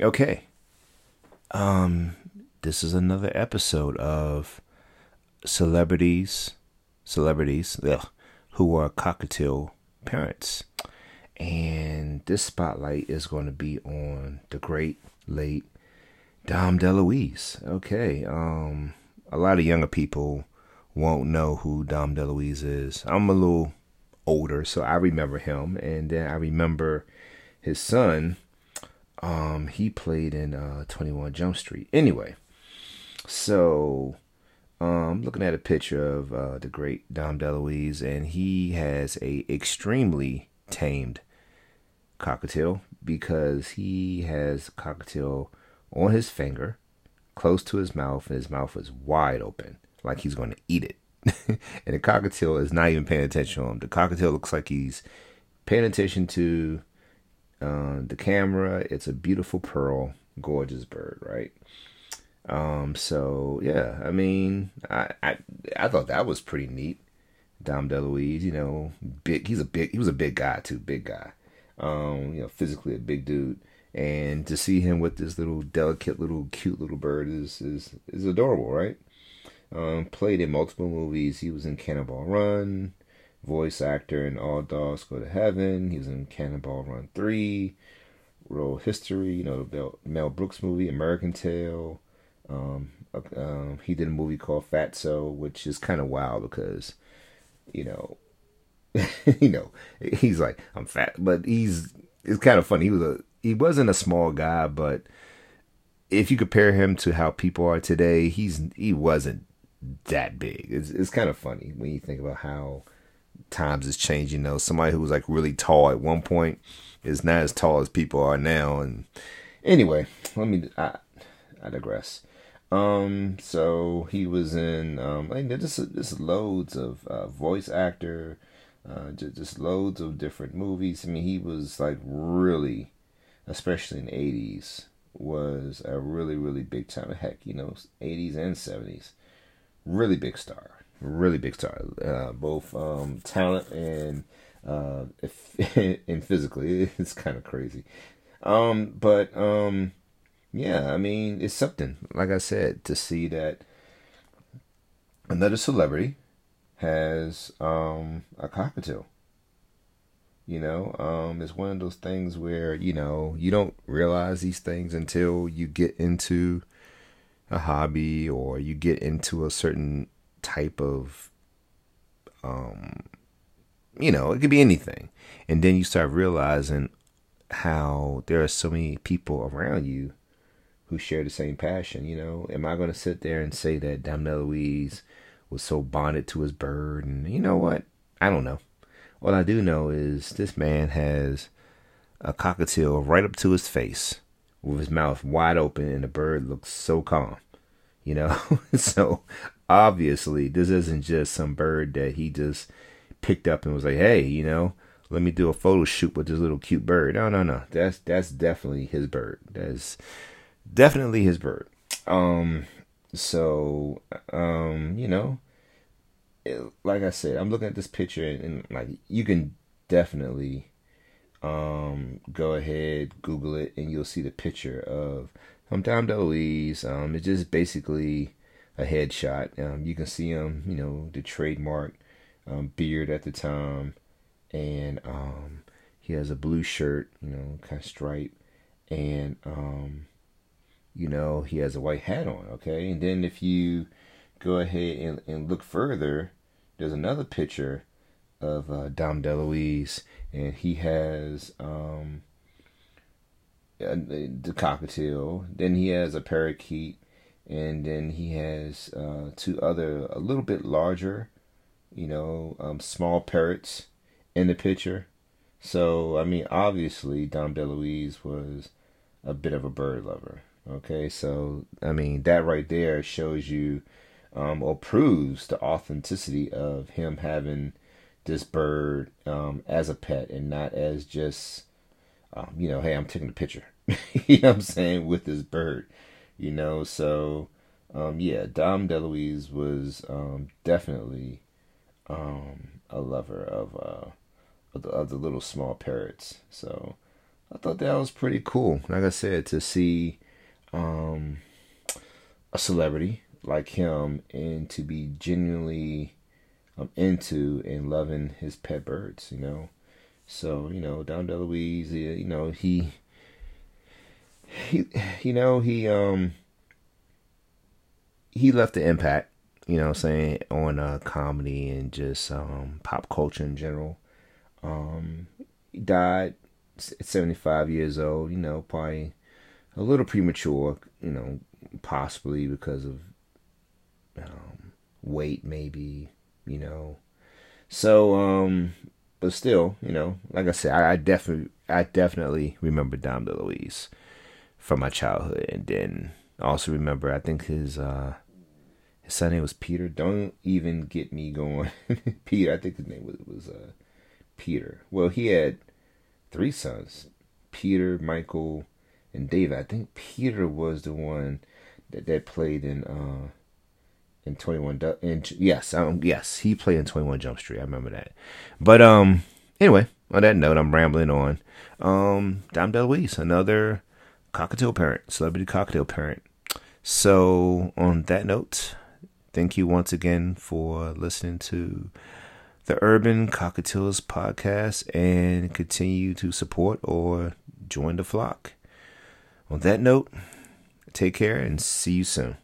Okay. Um, this is another episode of celebrities, celebrities ugh, who are cockatiel parents, and this spotlight is going to be on the great late Dom DeLuise. Okay. Um, a lot of younger people won't know who Dom DeLuise is. I'm a little older, so I remember him, and then I remember his son um, he played in uh, 21 Jump Street. Anyway, so um, looking at a picture of uh, the great Dom DeLuise, and he has a extremely tamed cockatiel because he has cockatiel on his finger, close to his mouth, and his mouth is wide open, like he's going to eat it. and the cockatiel is not even paying attention to him. The cockatiel looks like he's paying attention to uh, the camera. It's a beautiful pearl, gorgeous bird, right? Um, so yeah, I mean, I, I I thought that was pretty neat. Dom DeLuise, you know, big. He's a big. He was a big guy too, big guy. Um, you know, physically a big dude, and to see him with this little delicate, little cute little bird is is is adorable, right? Um, played in multiple movies. He was in Cannonball Run voice actor in All Dogs Go to Heaven. He was in Cannonball Run 3, Royal History, you know, the Mel Brooks movie, American Tail. Um, uh, um, he did a movie called Fatso, which is kind of wild because, you know, you know, he's like, I'm fat, but he's, it's kind of funny. He was a, he wasn't a small guy, but if you compare him to how people are today, he's, he wasn't that big. It's, it's kind of funny when you think about how, times is changing. You know, somebody who was like really tall at one point is not as tall as people are now. And anyway, let me. I, I digress. Um, so he was in. Um, I mean, just just loads of uh, voice actor, uh, just, just loads of different movies. I mean, he was like really, especially in the eighties, was a really really big time. Heck, you know, eighties and seventies, really big star really big star, uh, both um, talent and uh, and physically. It's kind of crazy, um, but um, yeah, I mean, it's something. Like I said, to see that another celebrity has um, a cockatiel. You know, um, it's one of those things where you know you don't realize these things until you get into a hobby or you get into a certain type of um you know, it could be anything. And then you start realizing how there are so many people around you who share the same passion, you know. Am I going to sit there and say that Dom Louise was so bonded to his bird and you know what? I don't know. All I do know is this man has a cockatiel right up to his face with his mouth wide open and the bird looks so calm. You know? so obviously this isn't just some bird that he just picked up and was like, hey, you know, let me do a photo shoot with this little cute bird. No, no, no. That's that's definitely his bird. That's definitely his bird. Um so um, you know, it, like I said, I'm looking at this picture and, and like you can definitely um go ahead, Google it and you'll see the picture of um Dom DeLuise. Um it's just basically a headshot. Um, you can see him, you know, the trademark um, beard at the time, and um, he has a blue shirt, you know, kind of stripe, and um, you know, he has a white hat on. Okay, and then if you go ahead and, and look further, there's another picture of uh, Dom DeLuise, and he has um, the cockatiel. Then he has a parakeet and then he has uh, two other a little bit larger, you know, um, small parrots in the picture. So I mean, obviously, Dom DeLuise was a bit of a bird lover. Okay, so I mean that right there shows you um, or proves the authenticity of him having this bird um, as a pet and not as just um, you know, hey, I'm taking a picture. you know what I'm saying with this bird you know. So, um, yeah, Dom DeLuise was um, definitely um, a lover of uh, of the, of the, little small parrots. So, I thought that was pretty cool. Like I said, to see um, a celebrity like him and to be genuinely um, into and loving his pet birds, you know. So you know, Dom DeLuise, you know he he you know he um he left the impact, you know, saying on uh, comedy and just um, pop culture in general. Um, he died at 75 years old, you know, probably a little premature, you know, possibly because of um, weight, maybe, you know. So, um, but still, you know, like I said, I, I definitely, I definitely remember Dom DeLuise from my childhood, and then also remember, I think his uh, his son name was Peter. Don't even get me going, Peter. I think his name was was uh, Peter. Well, he had three sons, Peter, Michael, and David. I think Peter was the one that that played in uh in Twenty One. In yes, um, yes, he played in Twenty One Jump Street. I remember that. But um, anyway, on that note, I'm rambling on. Um, Dom DeLuise, another cockatiel parent, celebrity cockatiel parent. So on that note, thank you once again for listening to the Urban Cockatiels podcast and continue to support or join the flock. On that note, take care and see you soon.